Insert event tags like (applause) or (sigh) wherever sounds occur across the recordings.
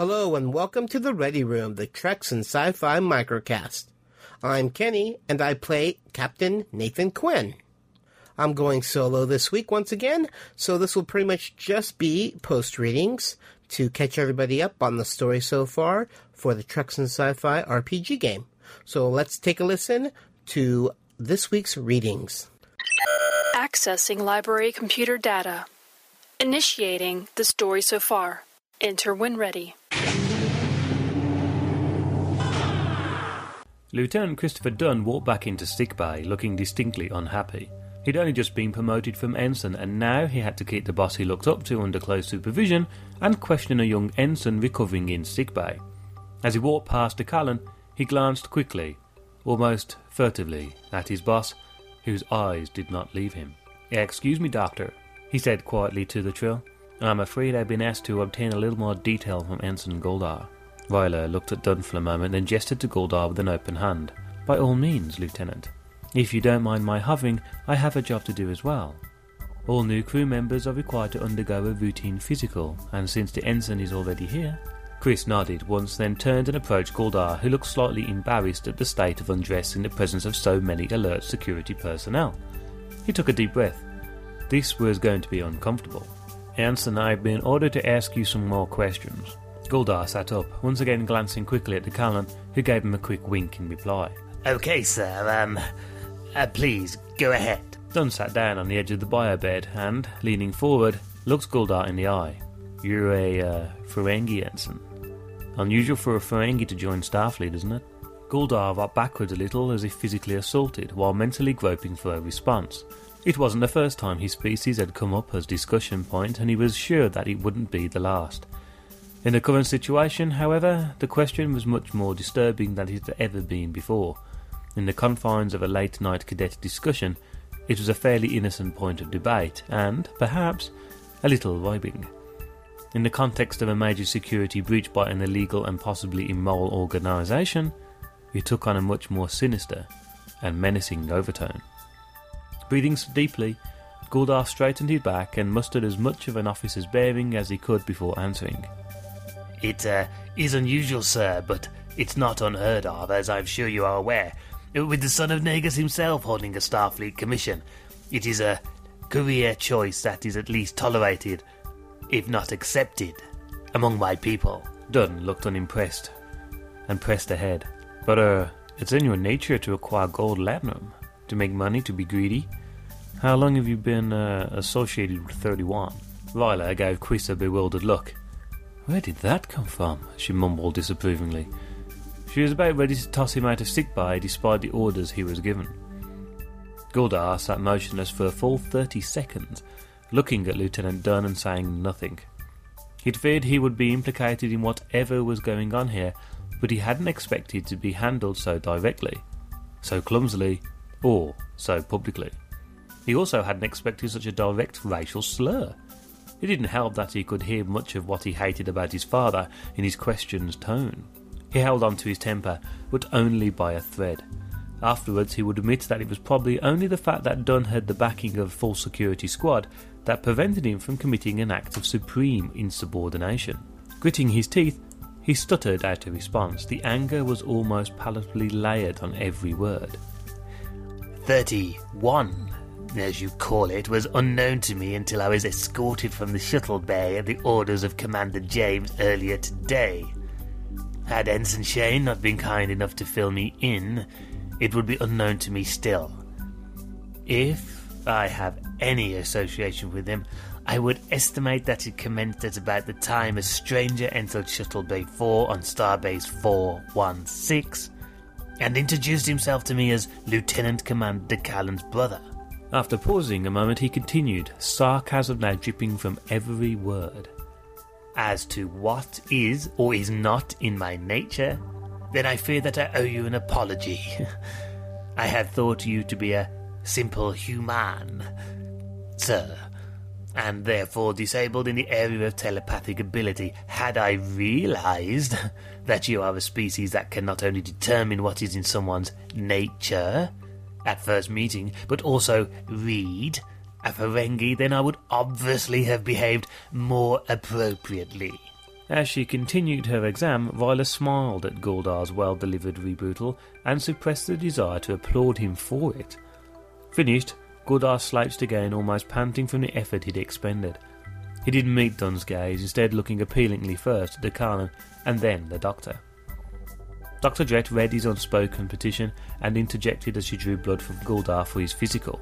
Hello and welcome to the Ready Room, the Treks and Sci-Fi microcast. I'm Kenny and I play Captain Nathan Quinn. I'm going solo this week once again, so this will pretty much just be post readings to catch everybody up on the story so far for the Treks and Sci-Fi RPG game. So let's take a listen to this week's readings. Accessing library computer data. Initiating the story so far. Enter when ready. Lieutenant Christopher Dunn walked back into sickbay looking distinctly unhappy. He'd only just been promoted from ensign, and now he had to keep the boss he looked up to under close supervision and question a young ensign recovering in sickbay. As he walked past de Callan, he glanced quickly, almost furtively, at his boss, whose eyes did not leave him. Excuse me, Doctor, he said quietly to the trill. I'm afraid I've been asked to obtain a little more detail from Ensign Goldar. Ryler looked at Dunn for a moment, then gestured to Goldar with an open hand. By all means, Lieutenant. If you don't mind my hovering, I have a job to do as well. All new crew members are required to undergo a routine physical, and since the ensign is already here. Chris nodded once, then turned and approached Goldar, who looked slightly embarrassed at the state of undress in the presence of so many alert security personnel. He took a deep breath. This was going to be uncomfortable. Ensign, I've been ordered to ask you some more questions. Goldar sat up, once again glancing quickly at de Callan, who gave him a quick wink in reply. Okay, sir, um, uh, please, go ahead. Dunn sat down on the edge of the bio bed and, leaning forward, looked Goldar in the eye. You're a uh, Ferengi ensign. Unusual for a Ferengi to join Starfleet, isn't it? Goldar rocked backwards a little as if physically assaulted, while mentally groping for a response. It wasn't the first time his species had come up as discussion point, and he was sure that it wouldn't be the last. In the current situation, however, the question was much more disturbing than it had ever been before. In the confines of a late night cadet discussion, it was a fairly innocent point of debate, and, perhaps, a little vibing. In the context of a major security breach by an illegal and possibly immoral organisation, it took on a much more sinister and menacing overtone. Breathing deeply, Goldar straightened his back and mustered as much of an officer's bearing as he could before answering. It uh, is unusual, sir, but it's not unheard of, as I'm sure you are aware. With the son of Nagus himself holding a Starfleet commission, it is a career choice that is at least tolerated, if not accepted, among my people. Dunn looked unimpressed and pressed ahead. But, uh, it's in your nature to acquire gold latinum, to make money, to be greedy. How long have you been uh, associated with 31? Ryler gave Chris a bewildered look. Where did that come from? she mumbled disapprovingly. She was about ready to toss him out of sickbay despite the orders he was given. Goldar sat motionless for a full thirty seconds, looking at Lieutenant Dunn and saying nothing. He'd feared he would be implicated in whatever was going on here, but he hadn't expected to be handled so directly, so clumsily, or so publicly. He also hadn't expected such a direct racial slur. It didn't help that he could hear much of what he hated about his father in his question's tone. He held on to his temper, but only by a thread. Afterwards, he would admit that it was probably only the fact that Dunn had the backing of full security squad that prevented him from committing an act of supreme insubordination. Gritting his teeth, he stuttered out a response. The anger was almost palatably layered on every word. Thirty-one as you call it, was unknown to me until I was escorted from the shuttle bay at the orders of Commander James earlier today. Had Ensign Shane not been kind enough to fill me in, it would be unknown to me still. If I have any association with him, I would estimate that it commenced at about the time a stranger entered Shuttle Bay 4 on Starbase 416 and introduced himself to me as Lieutenant Commander de Callan's brother. After pausing a moment, he continued, sarcasm now dripping from every word. As to what is or is not in my nature, then I fear that I owe you an apology. (laughs) I had thought you to be a simple human, sir, and therefore disabled in the area of telepathic ability. Had I realized (laughs) that you are a species that can not only determine what is in someone's nature, at first meeting, but also read a Ferengi, then I would obviously have behaved more appropriately. As she continued her exam, Viola smiled at Goldar's well delivered rebuttal and suppressed the desire to applaud him for it. Finished, Goldar slouched again, almost panting from the effort he'd expended. He didn't meet Dunn's gaze, instead looking appealingly first at de Callan and then the doctor. Dr. Drett read his unspoken petition and interjected as she drew blood from Goldar for his physical.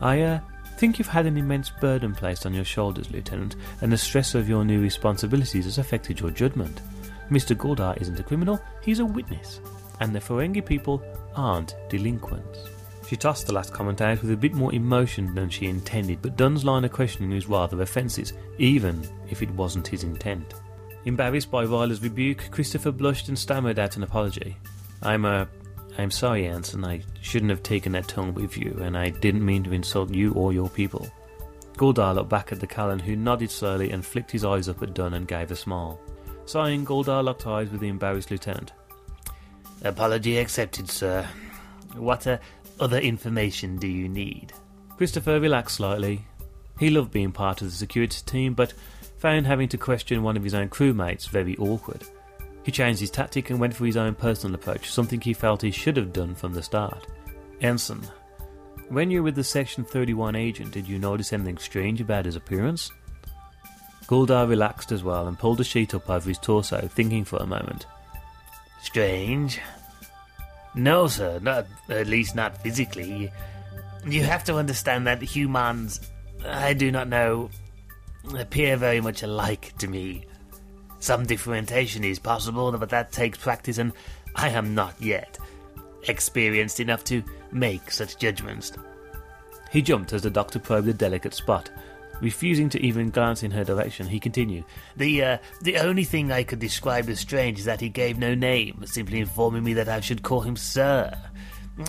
I, uh, think you've had an immense burden placed on your shoulders, Lieutenant, and the stress of your new responsibilities has affected your judgment. Mr. Goldar isn't a criminal, he's a witness, and the Ferengi people aren't delinquents. She tossed the last comment out with a bit more emotion than she intended, but Dunn's line of questioning was rather offensive, even if it wasn't his intent. Embarrassed by Viola's rebuke, Christopher blushed and stammered out an apology. I'm uh, I'm sorry, Anson. I shouldn't have taken that tone with you, and I didn't mean to insult you or your people. Goldar looked back at de Callan, who nodded slowly and flicked his eyes up at Dunn and gave a smile. Sighing, Goldar locked eyes with the embarrassed lieutenant. Apology accepted, sir. What uh, other information do you need? Christopher relaxed slightly. He loved being part of the security team, but found having to question one of his own crewmates very awkward. He changed his tactic and went for his own personal approach, something he felt he should have done from the start. Ensign, when you were with the Section 31 agent, did you notice anything strange about his appearance? Goldar relaxed as well and pulled a sheet up over his torso, thinking for a moment. Strange? No, sir, not at least not physically. You have to understand that humans, I do not know, appear very much alike to me. Some differentiation is possible, but that takes practice, and I am not yet experienced enough to make such judgments. He jumped as the doctor probed the delicate spot. Refusing to even glance in her direction, he continued. The uh, the only thing I could describe as strange is that he gave no name, simply informing me that I should call him Sir.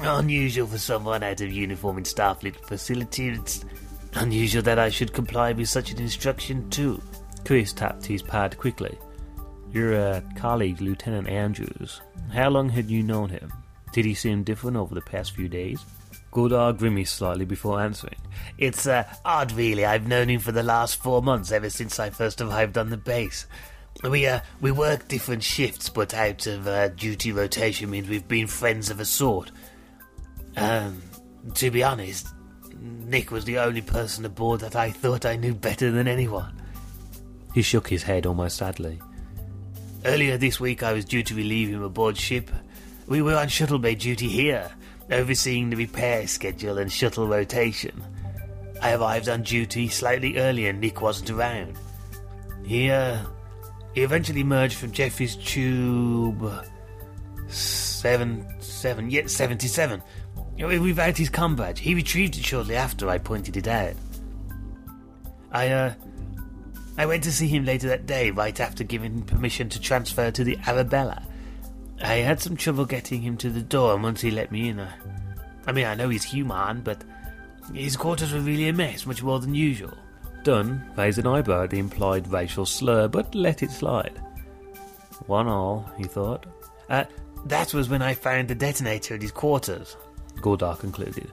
Unusual for someone out of uniform in Starfleet facility. It's unusual that I should comply with such an instruction too. Chris tapped his pad quickly. Your uh, colleague, Lieutenant Andrews. How long had you known him? Did he seem different over the past few days? Goldar grimaced slightly before answering. It's uh, odd, really. I've known him for the last four months, ever since I first arrived on the base. We uh, we work different shifts, but out of uh, duty rotation means we've been friends of a sort. Um, to be honest, Nick was the only person aboard that I thought I knew better than anyone. He shook his head almost sadly. Earlier this week, I was due to relieve him aboard ship. We were on shuttle bay duty here, overseeing the repair schedule and shuttle rotation. I arrived on duty slightly early and Nick wasn't around. He, uh, he eventually emerged from Jefferies tube. Seven, seven, yeah, 77. Without his com badge. He retrieved it shortly after I pointed it out. I, uh, I went to see him later that day, right after giving permission to transfer to the Arabella. I had some trouble getting him to the door, and once he let me in, I, I mean, I know he's human, but his quarters were really a mess, much more than usual. Dunn raised an eyebrow at the implied racial slur, but let it slide. One all, he thought. Uh, that was when I found the detonator in his quarters, Goldar concluded.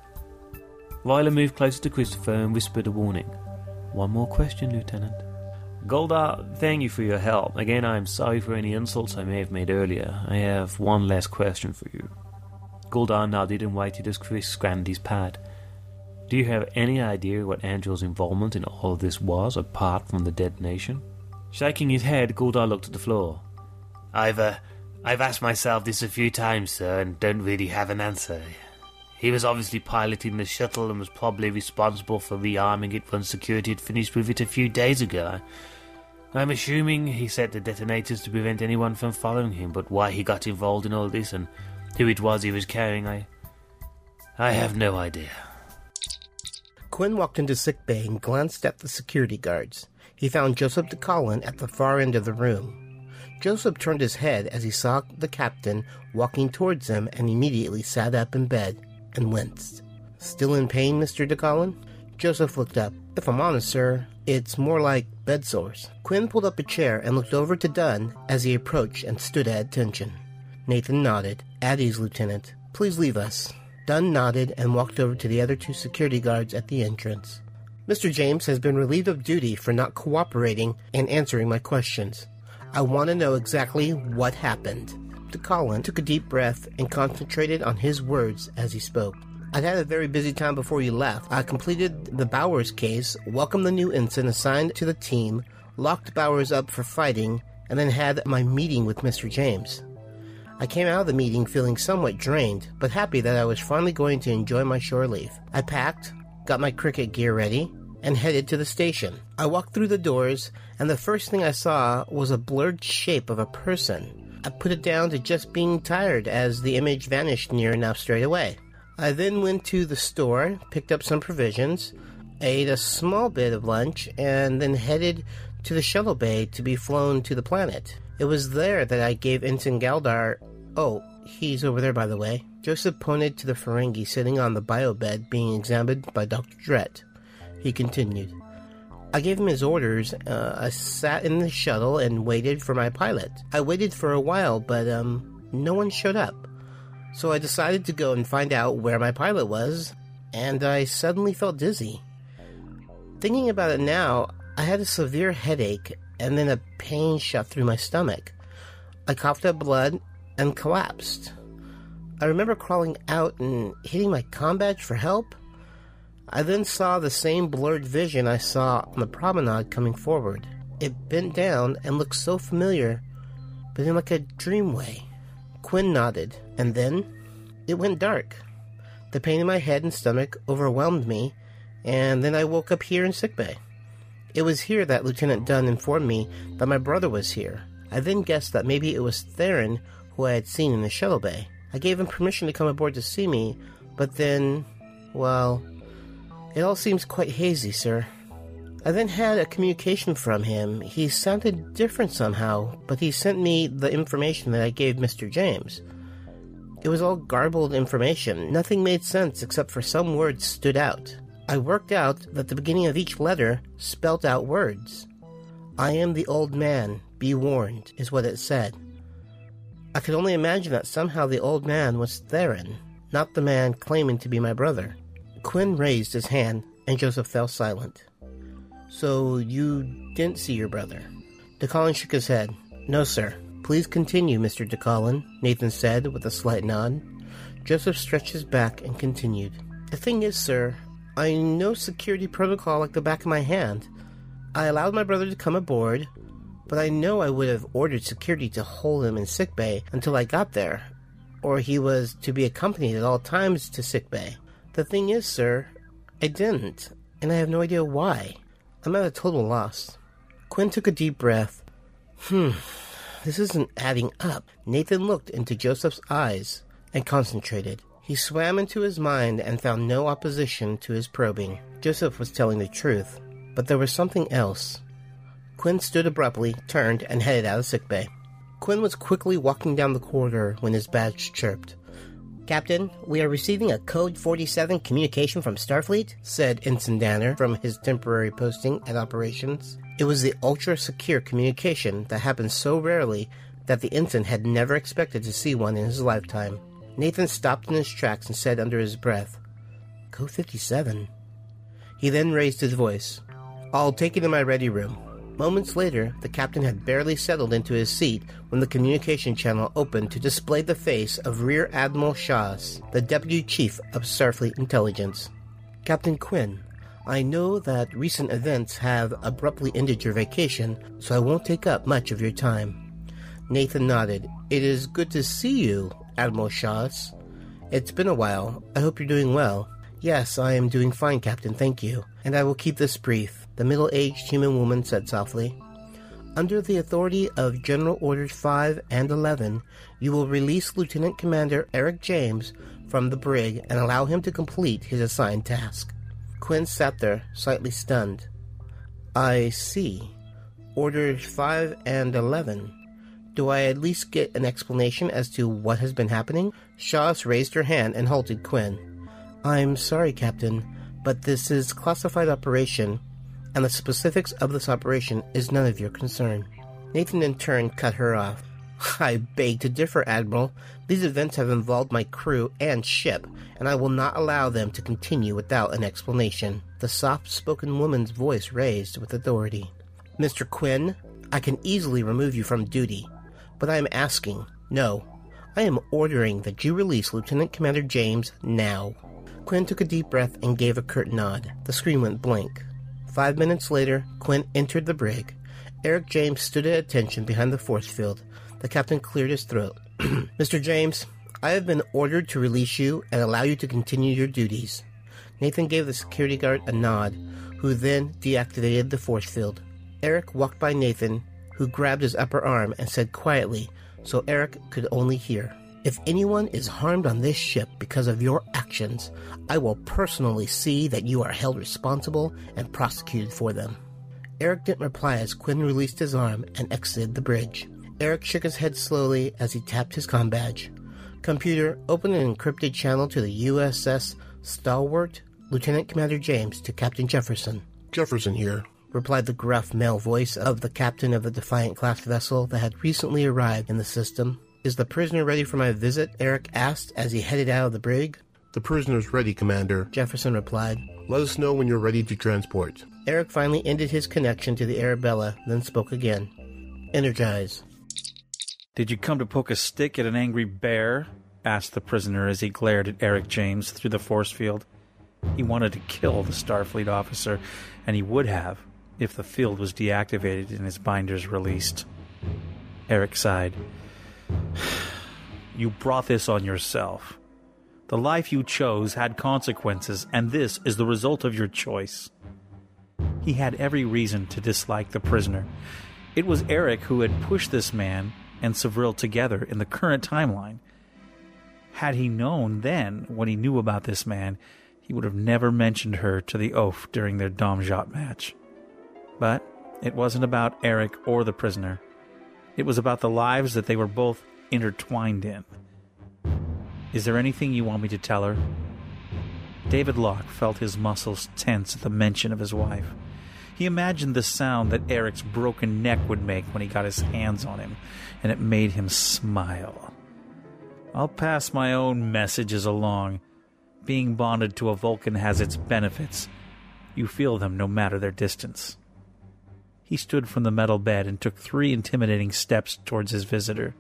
Viola moved closer to Christopher and whispered a warning. One more question, Lieutenant. Goldar, thank you for your help. Again, I am sorry for any insults I may have made earlier. I have one last question for you. Goldar nodded and waited as Chris his pad. Do you have any idea what Angel's involvement in all of this was, apart from the detonation? Shaking his head, Goldar looked at the floor. I've, uh, I've asked myself this a few times, sir, and don't really have an answer. He was obviously piloting the shuttle and was probably responsible for rearming it when security had finished with it a few days ago. I'm assuming he set the detonators to prevent anyone from following him, but why he got involved in all this and who it was he was carrying, I. I have no idea. Quinn walked into sickbay and glanced at the security guards. He found Joseph DeCallan at the far end of the room. Joseph turned his head as he saw the captain walking towards him and immediately sat up in bed and winced. Still in pain, Mr. DeCallan? Joseph looked up. If I'm honest, sir, it's more like bed sores. Quinn pulled up a chair and looked over to Dunn as he approached and stood at attention. Nathan nodded. At ease, Lieutenant. Please leave us. Dunn nodded and walked over to the other two security guards at the entrance. Mr. James has been relieved of duty for not cooperating and answering my questions. I want to know exactly what happened. DeCallan took a deep breath and concentrated on his words as he spoke. I'd had a very busy time before you left. I completed the Bowers case, welcomed the new ensign assigned to the team, locked Bowers up for fighting, and then had my meeting with Mr. James. I came out of the meeting feeling somewhat drained, but happy that I was finally going to enjoy my shore leave. I packed, got my cricket gear ready, and headed to the station. I walked through the doors, and the first thing I saw was a blurred shape of a person. I put it down to just being tired as the image vanished near enough straight away. I then went to the store, picked up some provisions, ate a small bit of lunch, and then headed to the shuttle bay to be flown to the planet. It was there that I gave Ensign Goldar. Oh, he's over there, by the way. Joseph pointed to the Ferengi sitting on the bio bed being examined by Dr. Drett. He continued. I gave him his orders. Uh, I sat in the shuttle and waited for my pilot. I waited for a while, but um, no one showed up. So I decided to go and find out where my pilot was, and I suddenly felt dizzy. Thinking about it now, I had a severe headache, and then a pain shot through my stomach. I coughed up blood and collapsed. I remember crawling out and hitting my com badge for help. I then saw the same blurred vision I saw on the promenade coming forward. It bent down and looked so familiar, but in like a dream way. Quinn nodded, and then it went dark. The pain in my head and stomach overwhelmed me, and then I woke up here in sickbay. It was here that Lieutenant Dunn informed me that my brother was here. I then guessed that maybe it was Theron who I had seen in the shuttle bay. I gave him permission to come aboard to see me, but then, well, it all seems quite hazy, sir. I then had a communication from him. He sounded different somehow, but he sent me the information that I gave Mr. James. It was all garbled information. Nothing made sense except for some words stood out. I worked out that the beginning of each letter spelt out words. I am the old man, be warned, is what it said. I could only imagine that somehow the old man was Theron, not the man claiming to be my brother. Quinn raised his hand, and Joseph fell silent. So you didn't see your brother? DeCallan shook his head. No, sir. Please continue, Mr. DeCallan, Nathan said with a slight nod. Joseph stretched his back and continued. The thing is, sir, I know security protocol like the back of my hand. I allowed my brother to come aboard, but I know I would have ordered security to hold him in sickbay until I got there, or he was to be accompanied at all times to sickbay. The thing is, sir, I didn't, and I have no idea why. I'm at a total loss. Quinn took a deep breath. Hmm, this isn't adding up. Nathan looked into Joseph's eyes and concentrated. He swam into his mind and found no opposition to his probing. Joseph was telling the truth, but there was something else. Quinn stood abruptly, turned, and headed out of sickbay. Quinn was quickly walking down the corridor when his badge chirped. Captain, we are receiving a Code 47 communication from Starfleet, said Ensign Danner from his temporary posting at operations. It was the ultra secure communication that happened so rarely that the ensign had never expected to see one in his lifetime. Nathan stopped in his tracks and said under his breath, Code 57. He then raised his voice. I'll take you to my ready room. Moments later, the captain had barely settled into his seat when the communication channel opened to display the face of Rear Admiral Shahs, the Deputy Chief of Starfleet Intelligence. Captain Quinn, I know that recent events have abruptly ended your vacation, so I won't take up much of your time. Nathan nodded. It is good to see you, Admiral Shahs. It's been a while. I hope you're doing well. Yes, I am doing fine, Captain, thank you. And I will keep this brief the middle aged human woman said softly. Under the authority of General Orders 5 and 11, you will release Lieutenant Commander Eric James from the brig and allow him to complete his assigned task. Quinn sat there, slightly stunned. I see. Orders 5 and 11. Do I at least get an explanation as to what has been happening? Shahs raised her hand and halted Quinn. I'm sorry, Captain, but this is classified operation and the specifics of this operation is none of your concern. Nathan in turn cut her off. I beg to differ, Admiral. These events have involved my crew and ship, and I will not allow them to continue without an explanation. The soft spoken woman's voice raised with authority. Mr. Quinn, I can easily remove you from duty, but I am asking, no, I am ordering that you release Lieutenant Commander James now. Quinn took a deep breath and gave a curt nod. The screen went blank. Five minutes later, Quinn entered the brig. Eric James stood at attention behind the force field. The captain cleared his throat. (clears throat) Mr. James, I have been ordered to release you and allow you to continue your duties. Nathan gave the security guard a nod, who then deactivated the force field. Eric walked by Nathan, who grabbed his upper arm and said quietly, so Eric could only hear. If anyone is harmed on this ship because of your actions, I will personally see that you are held responsible and prosecuted for them. Eric didn't reply as Quinn released his arm and exited the bridge. Eric shook his head slowly as he tapped his com badge. Computer, open an encrypted channel to the USS Stalwart, Lieutenant Commander James to Captain Jefferson. Jefferson here. Replied the gruff male voice of the captain of the Defiant class vessel that had recently arrived in the system. Is the prisoner ready for my visit? Eric asked as he headed out of the brig. The prisoner's ready, Commander. Jefferson replied. Let us know when you're ready to transport. Eric finally ended his connection to the Arabella, then spoke again. Energize. Did you come to poke a stick at an angry bear? asked the prisoner as he glared at Eric James through the force field. He wanted to kill the Starfleet officer, and he would have if the field was deactivated and his binders released. Eric sighed. (sighs) You brought this on yourself. The life you chose had consequences, and this is the result of your choice. He had every reason to dislike the prisoner. It was Eric who had pushed this man and Savril together in the current timeline. Had he known then what he knew about this man, he would have never mentioned her to the oaf during their Domjot match. But it wasn't about Eric or the prisoner. It was about the lives that they were both intertwined in. Is there anything you want me to tell her? David Locke felt his muscles tense at the mention of his wife. He imagined the sound that Eric's broken neck would make when he got his hands on him, and it made him smile. I'll pass my own messages along. Being bonded to a Vulcan has its benefits. You feel them no matter their distance. He stood from the metal bed and took three intimidating steps towards his visitor.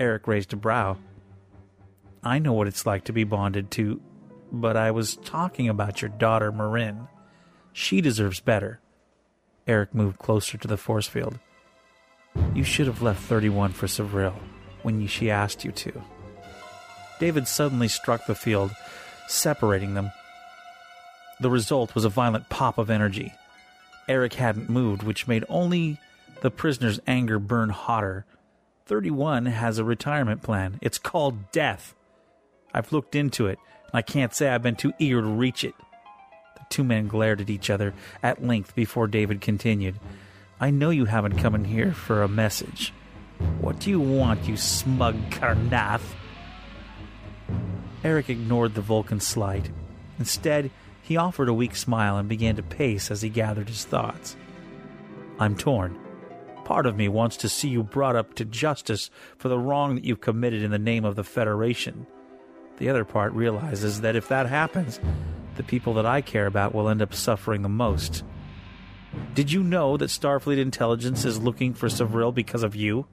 Eric raised a brow. I know what it's like to be bonded to, but I was talking about your daughter, Marin. She deserves better. Eric moved closer to the force field. You should have left 31 for Savril when she asked you to. David suddenly struck the field, separating them. The result was a violent pop of energy. Eric hadn't moved, which made only the prisoner's anger burn hotter. 31 has a retirement plan. It's called death. I've looked into it, and I can't say I've been too eager to reach it. The two men glared at each other at length before David continued. I know you haven't come in here for a message. What do you want, you smug Karnath? Eric ignored the Vulcan slight. Instead, he offered a weak smile and began to pace as he gathered his thoughts. I'm torn. Part of me wants to see you brought up to justice for the wrong that you've committed in the name of the Federation. The other part realizes that if that happens, the people that I care about will end up suffering the most. Did you know that Starfleet intelligence is looking for Savril because of you?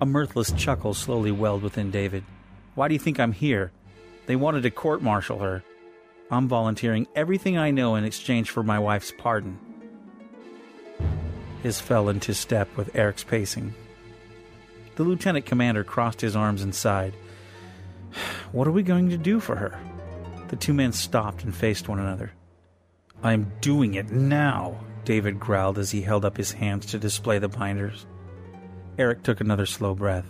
A mirthless chuckle slowly welled within David. Why do you think I'm here? They wanted to court martial her. I'm volunteering everything I know in exchange for my wife's pardon. His fell into step with Eric's pacing. The lieutenant commander crossed his arms and sighed. (sighs) What are we going to do for her? The two men stopped and faced one another. I'm doing it now, David growled as he held up his hands to display the binders. Eric took another slow breath.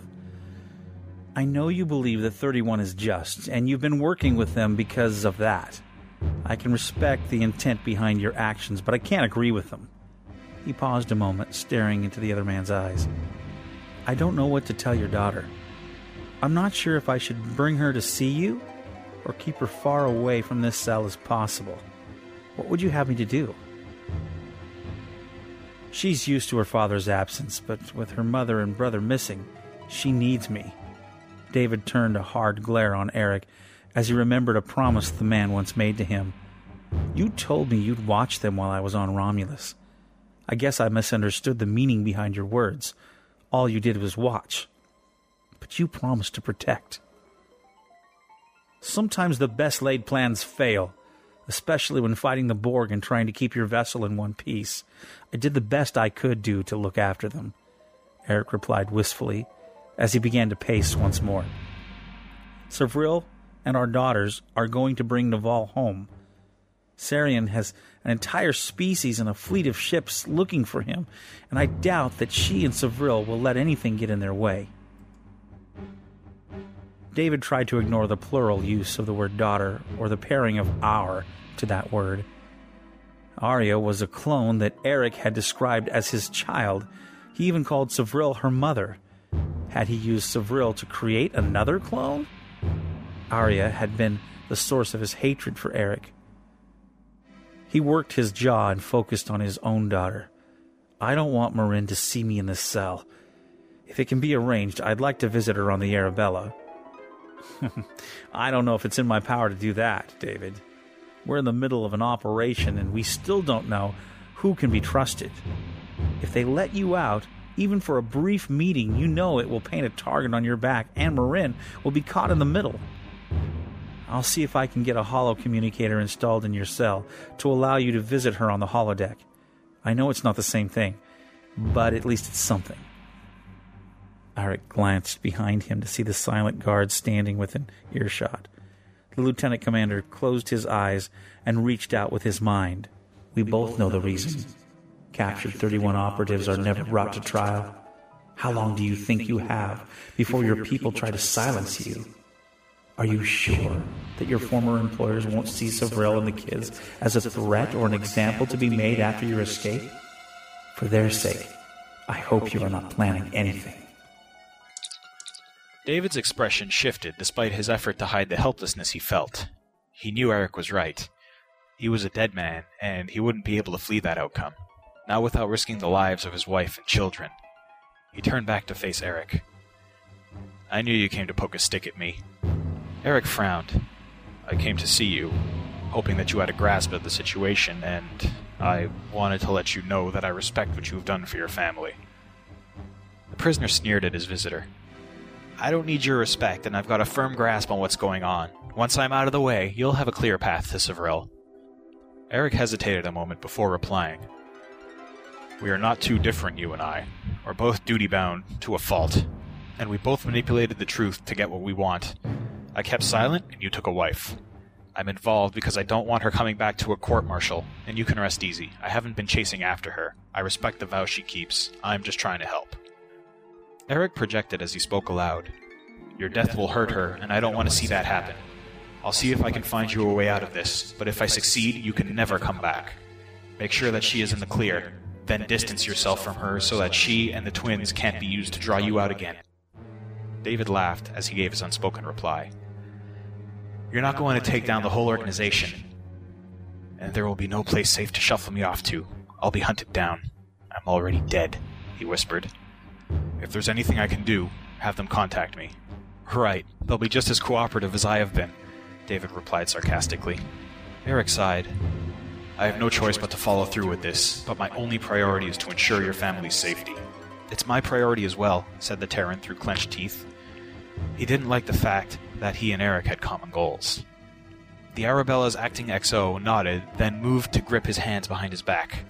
I know you believe that 31 is just, and you've been working with them because of that. I can respect the intent behind your actions, but I can't agree with them. He paused a moment, staring into the other man's eyes. I don't know what to tell your daughter. I'm not sure if I should bring her to see you or keep her far away from this cell as possible. What would you have me to do? She's used to her father's absence, but with her mother and brother missing, she needs me. David turned a hard glare on Eric as he remembered a promise the man once made to him. You told me you'd watch them while I was on Romulus. I guess I misunderstood the meaning behind your words. All you did was watch. But you promised to protect. Sometimes the best laid plans fail, especially when fighting the Borg and trying to keep your vessel in one piece. I did the best I could do to look after them, Eric replied wistfully as he began to pace once more. Savril and our daughters are going to bring Naval home. Sarian has an entire species and a fleet of ships looking for him, and I doubt that she and Savril will let anything get in their way. David tried to ignore the plural use of the word daughter or the pairing of our to that word. Arya was a clone that Eric had described as his child. He even called Savril her mother. Had he used Savril to create another clone? Arya had been the source of his hatred for Eric. He worked his jaw and focused on his own daughter. I don't want Marin to see me in this cell. If it can be arranged, I'd like to visit her on the Arabella. (laughs) I don't know if it's in my power to do that, David. We're in the middle of an operation and we still don't know who can be trusted. If they let you out, even for a brief meeting, you know it will paint a target on your back, and Marin will be caught in the middle. I'll see if I can get a holo communicator installed in your cell to allow you to visit her on the holodeck. I know it's not the same thing, but at least it's something. Eric glanced behind him to see the silent guard standing within earshot. The lieutenant commander closed his eyes and reached out with his mind. We both know the reason. Captured 31 operatives are never brought to trial. How long do you think you have before your people try to silence you? Are you sure that your former employers won't see Savril and the kids as a threat or an example to be made after your escape? For their sake, I hope you are not planning anything. David's expression shifted despite his effort to hide the helplessness he felt. He knew Eric was right. He was a dead man, and he wouldn't be able to flee that outcome, not without risking the lives of his wife and children. He turned back to face Eric. I knew you came to poke a stick at me. Eric frowned. I came to see you, hoping that you had a grasp of the situation, and I wanted to let you know that I respect what you have done for your family. The prisoner sneered at his visitor. I don't need your respect, and I've got a firm grasp on what's going on. Once I'm out of the way, you'll have a clear path to Savril. Eric hesitated a moment before replying. We are not too different, you and I. We're both duty bound to a fault, and we both manipulated the truth to get what we want. I kept silent, and you took a wife. I'm involved because I don't want her coming back to a court martial, and you can rest easy. I haven't been chasing after her. I respect the vow she keeps. I'm just trying to help. Eric projected as he spoke aloud. Your death will hurt her, and I don't want to see that happen. I'll see if I can find you a way out of this, but if I succeed, you can never come back. Make sure that she is in the clear, then distance yourself from her so that she and the twins can't be used to draw you out again. David laughed as he gave his unspoken reply. You're not going to take down the whole organization, and there will be no place safe to shuffle me off to. I'll be hunted down. I'm already dead, he whispered. If there's anything I can do, have them contact me. Right, they'll be just as cooperative as I have been, David replied sarcastically. Eric sighed. I have no choice but to follow through with this, but my only priority is to ensure your family's safety. It's my priority as well, said the Terran through clenched teeth. He didn't like the fact that he and Eric had common goals. The Arabella's acting XO nodded, then moved to grip his hands behind his back.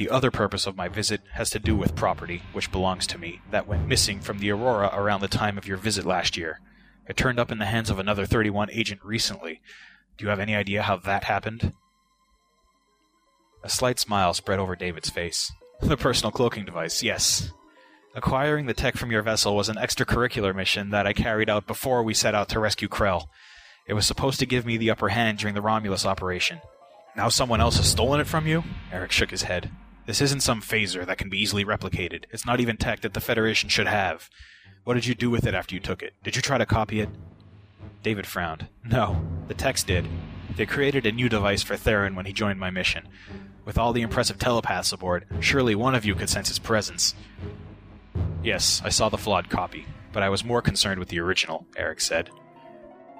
The other purpose of my visit has to do with property, which belongs to me, that went missing from the Aurora around the time of your visit last year. It turned up in the hands of another 31 agent recently. Do you have any idea how that happened? A slight smile spread over David's face. (laughs) The personal cloaking device, yes. Acquiring the tech from your vessel was an extracurricular mission that I carried out before we set out to rescue Krell. It was supposed to give me the upper hand during the Romulus operation. Now someone else has stolen it from you? Eric shook his head. This isn't some phaser that can be easily replicated. It's not even tech that the Federation should have. What did you do with it after you took it? Did you try to copy it? David frowned. No, the techs did. They created a new device for Theron when he joined my mission. With all the impressive telepaths aboard, surely one of you could sense his presence. Yes, I saw the flawed copy, but I was more concerned with the original, Eric said.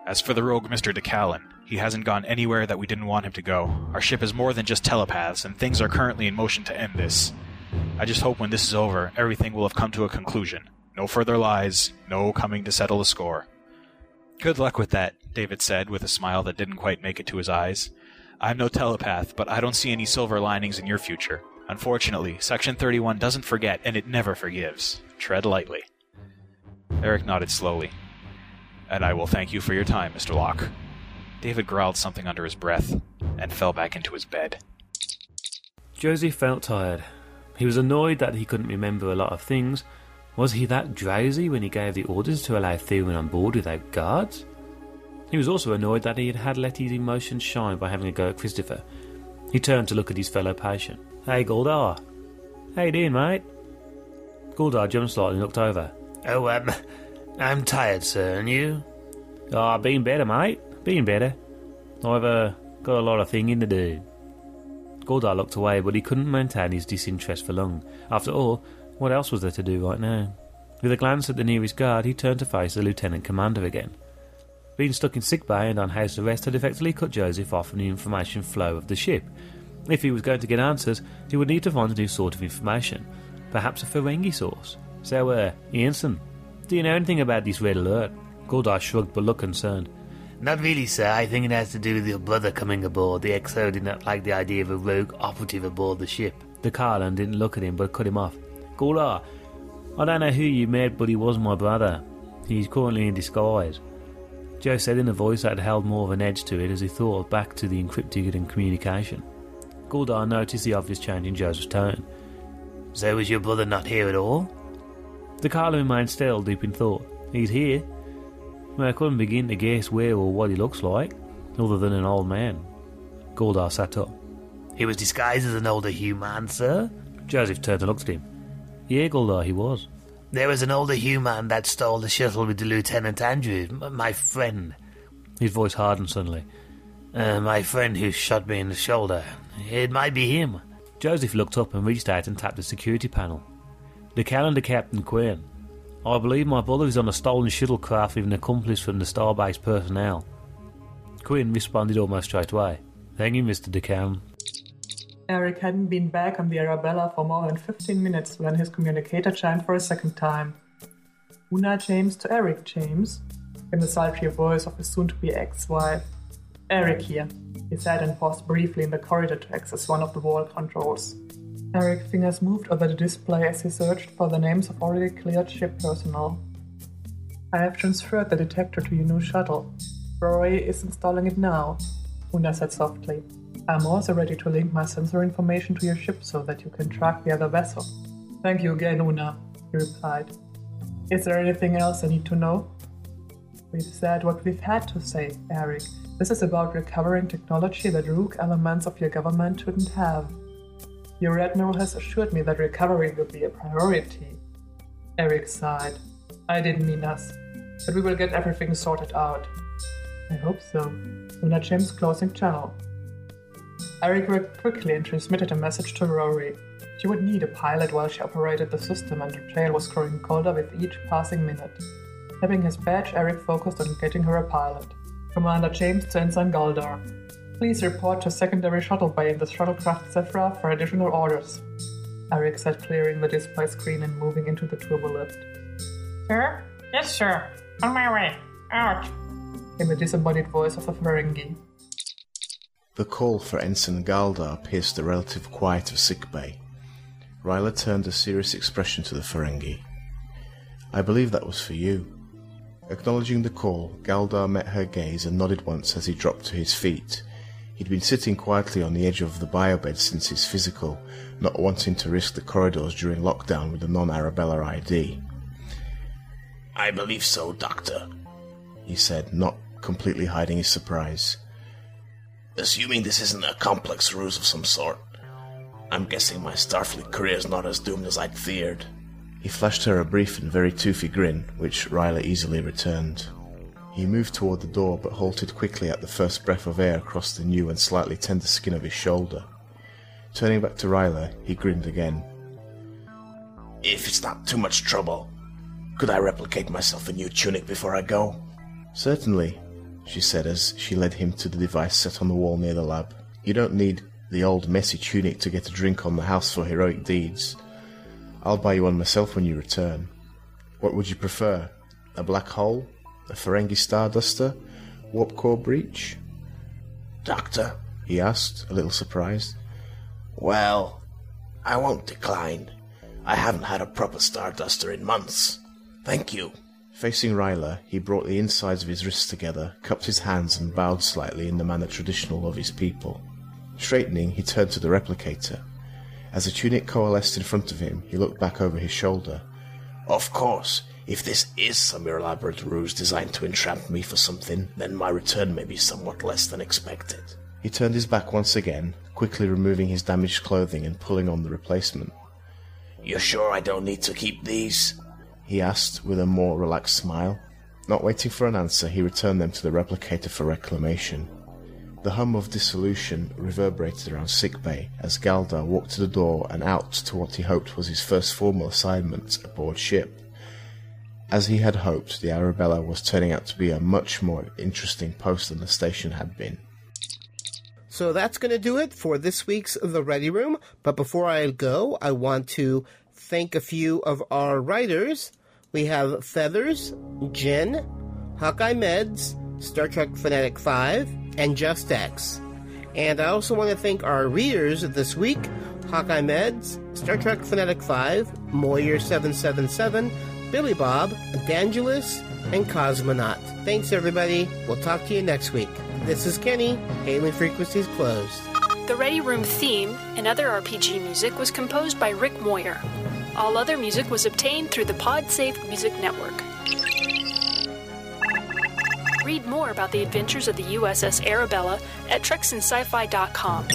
As for the rogue Mr. DeCallan, he hasn't gone anywhere that we didn't want him to go. Our ship is more than just telepaths, and things are currently in motion to end this. I just hope when this is over, everything will have come to a conclusion. No further lies, no coming to settle the score. Good luck with that, David said, with a smile that didn't quite make it to his eyes. I'm no telepath, but I don't see any silver linings in your future. Unfortunately, Section 31 doesn't forget, and it never forgives. Tread lightly. Eric nodded slowly. And I will thank you for your time, Mr. Locke. David growled something under his breath and fell back into his bed. Josie felt tired. He was annoyed that he couldn't remember a lot of things. Was he that drowsy when he gave the orders to allow Theron on board without guards? He was also annoyed that he had had let his emotions shine by having a go at Christopher. He turned to look at his fellow patient. Hey, Goldar. How you doing, mate? Goldar jumped slightly and looked over. Oh, um, I'm tired, sir, and you? Ah, oh, been better, mate. Been better. I've uh, got a lot of thinking to do. Goldar looked away, but he couldn't maintain his disinterest for long. After all, what else was there to do right now? With a glance at the nearest guard, he turned to face the lieutenant commander again. Being stuck in sick bay and on house arrest had effectively cut Joseph off from the information flow of the ship. If he was going to get answers, he would need to find a new sort of information, perhaps a Ferengi source. So, uh, Ensign, do you know anything about this red alert? Goldar shrugged but looked concerned. Not really, sir. I think it has to do with your brother coming aboard. The XO did not like the idea of a rogue operative aboard the ship. DeCallan didn't look at him but cut him off. Goldar, I don't know who you met, but he was my brother. He's currently in disguise. Joe said in a voice that held more of an edge to it as he thought back to the encrypted and communication. Goldar noticed the obvious change in Joe's tone. So was your brother not here at all? DeCallan remained still, deep in thought. He's here. I couldn't begin to guess where or what he looks like, other than an old man. Goldar sat up. He was disguised as an older human, sir? Joseph turned and looked at him. Yeah, Goldar, he was. There was an older human that stole the shuttle with the Lieutenant Andrews, my friend. His voice hardened suddenly. Uh, my friend who shot me in the shoulder. It might be him. Joseph looked up and reached out and tapped the security panel. The calendar Captain Quinn. Oh, I believe my brother is on a stolen shuttlecraft with an accomplice from the Starbase personnel. Quinn responded almost straight away. Thank you, Mr. DeCallan. Eric hadn't been back on the Arabella for more than 15 minutes when his communicator chimed for a second time. Una James to Eric James, in the sultry voice of his soon to be ex wife. Eric here, he said and paused briefly in the corridor to access one of the wall controls. Eric's fingers moved over the display as he searched for the names of already cleared ship personnel. I have transferred the detector to your new shuttle. Rory is installing it now, Una said softly. I'm also ready to link my sensor information to your ship so that you can track the other vessel. Thank you again, Una, he replied. Is there anything else I need to know? We've said what we've had to say, Eric. This is about recovering technology that rogue elements of your government shouldn't have. Your Admiral has assured me that recovery will be a priority. Eric sighed. I didn't mean us, but we will get everything sorted out. I hope so. Una James closing channel. Eric worked quickly and transmitted a message to Rory. She would need a pilot while she operated the system, and her trail was growing colder with each passing minute. Having his badge, Eric focused on getting her a pilot. Commander James to Ensign Goldar. Please report to secondary shuttle bay in the shuttlecraft Zephyr for additional orders. Eric said, clearing the display screen and moving into the turbolift. Sir? Yes, sir. On my way. Out. Came the disembodied voice of a Ferengi. The call for Ensign Goldar pierced the relative quiet of sickbay. Ryla turned a serious expression to the Ferengi. I believe that was for you. Acknowledging the call, Goldar met her gaze and nodded once as he dropped to his feet. He'd been sitting quietly on the edge of the biobed since his physical, not wanting to risk the corridors during lockdown with a non-Arabella ID. I believe so, Doctor, he said, not completely hiding his surprise. Assuming this isn't a complex ruse of some sort. I'm guessing my Starfleet career is not as doomed as I'd feared. He flashed her a brief and very toothy grin, which Ryla easily returned. He moved toward the door but halted quickly at the first breath of air across the new and slightly tender skin of his shoulder. Turning back to Ryla, he grinned again. If it's not too much trouble, could I replicate myself a new tunic before I go? Certainly. she said as she led him to the device set on the wall near the lab. You don't need the old messy tunic to get a drink on the house for heroic deeds. I'll buy you one myself when you return. What would you prefer? A black hole? A Ferengi Starduster? Warp core breach? Doctor, he asked, a little surprised. Well, I won't decline. I haven't had a proper Starduster in months. Thank you. Facing Ryla, he brought the insides of his wrists together, cupped his hands, and bowed slightly in the manner traditional of his people. Straightening, he turned to the replicator. As the tunic coalesced in front of him, he looked back over his shoulder. Of course, if this is some elaborate ruse designed to entrap me for something, then my return may be somewhat less than expected. He turned his back once again, quickly removing his damaged clothing and pulling on the replacement. You're sure I don't need to keep these? He asked with a more relaxed smile. Not waiting for an answer, he returned them to the replicator for reclamation. The hum of dissolution reverberated around sickbay as Goldar walked to the door and out to what he hoped was his first formal assignment aboard ship. As he had hoped, the Arabella was turning out to be a much more interesting post than the station had been. So that's going to do it for this week's The Ready Room. But before I go, I want to thank a few of our writers. We have Feathers, Jen, Hawkeye Meds, Star Trek Fanatic 5, and Just X. And I also want to thank our readers this week Hawkeye Meds, Star Trek Fanatic 5, Moyer777, Billy Bob, Evangelist, and Cosmonaut. Thanks, everybody. We'll talk to you next week. This is Kenny. Hailing Frequencies closed. The Ready Room theme and other RPG music was composed by Rick Moyer. All other music was obtained through the PodSafe Music Network. Read more about the adventures of the USS Arabella at treksinsci-fi.com.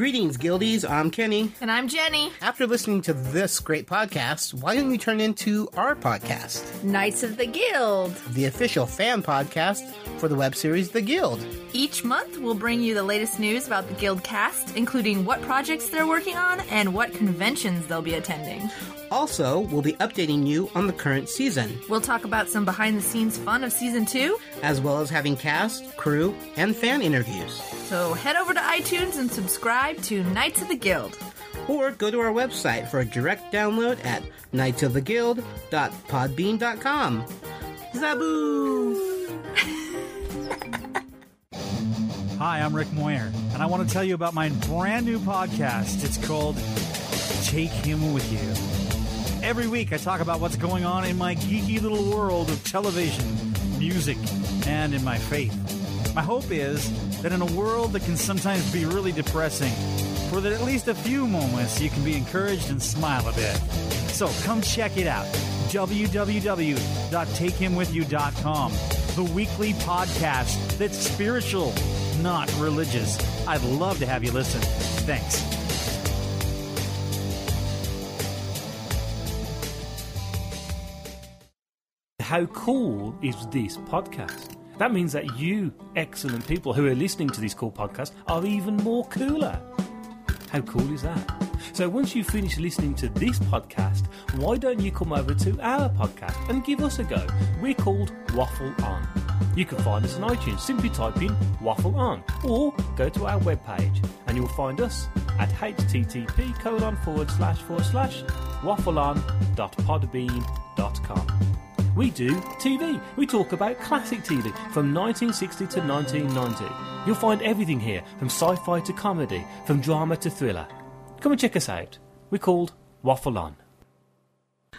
Greetings, Guildies. I'm Kenny. And I'm Jenny. After listening to this great podcast, why don't you turn into our podcast? Knights of the Guild, the official fan podcast for the web series The Guild. Each month, we'll bring you the latest news about the Guild cast, including what projects they're working on and what conventions they'll be attending. Also, we'll be updating you on the current season. We'll talk about some behind the scenes fun of season two, as well as having cast, crew, and fan interviews. So head over to iTunes and subscribe to Knights of the Guild. Or go to our website for a direct download at knightsoftheguild.podbean.com. Zaboo! (laughs) Hi, I'm Rick Moyer, and I want to tell you about my brand new podcast. It's called Take Him With You. Every week, I talk about what's going on in my geeky little world of television, music, and in my faith. My hope is that in a world that can sometimes be really depressing, for that at least a few moments you can be encouraged and smile a bit. So come check it out www.takehimwithyou.com, the weekly podcast that's spiritual, not religious. I'd love to have you listen. Thanks. How cool is this podcast? That means that you, excellent people who are listening to this cool podcast, are even more cooler. How cool is that? So once you finish listening to this podcast, why don't you come over to our podcast and give us a go? We're called Waffle On. You can find us on iTunes. Simply type in Waffle On or go to our webpage and you'll find us at http colon forward slash forward slash waffleon.podbean.com. We do TV. We talk about classic TV from 1960 to 1990. You'll find everything here from sci fi to comedy, from drama to thriller. Come and check us out. We're called Waffle On. (laughs)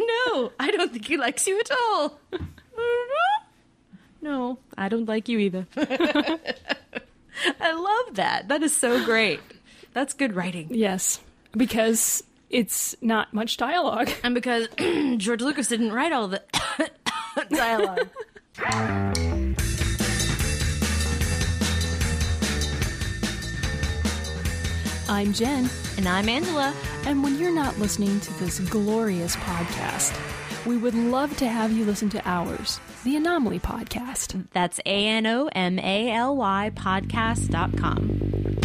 no, I don't think he likes you at all. (laughs) no, I don't like you either. (laughs) I love that. That is so great. That's good writing. Yes, because it's not much dialogue. And because (clears throat) George Lucas didn't write all the (coughs) dialogue. I'm Jen. And I'm Angela. And when you're not listening to this glorious podcast, we would love to have you listen to ours, the Anomaly Podcast. That's A N O M A L Y podcast.com.